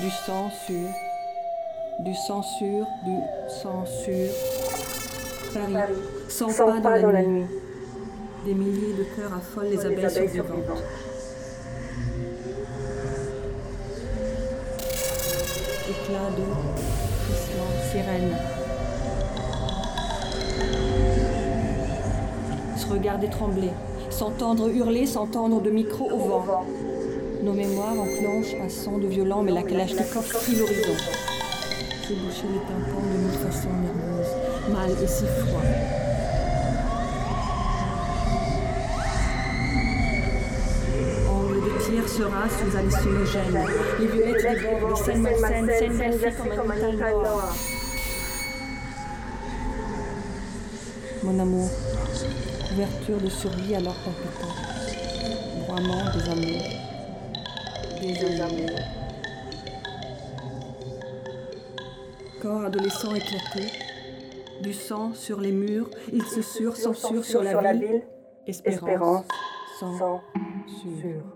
du sang sur, du sang sur, du sang sur. Paris, sans, pas, dans, la nuit. Des milliers de cœurs affolent les abeilles survivantes. Éclat de crissement, sirène. Se regarder trembler, s'entendre hurler, s'entendre de micro au vent. Nos mémoires enclenchent un son de violent, mais la Kalachnikov frit l'horizon. J'ai bouché les tympans de mille façons nerveuses, mal et si froid. De sera sous hallucinogène. Les violettes débordent, malsaines, scènes graphiques comme un métal. Mon amour, couverture de survie alors palpitante, broiement des amours, des amours. Corps adolescent éclaté, du sang sur les murs, il se sur, censure sur la ville, espérance, sans, sur.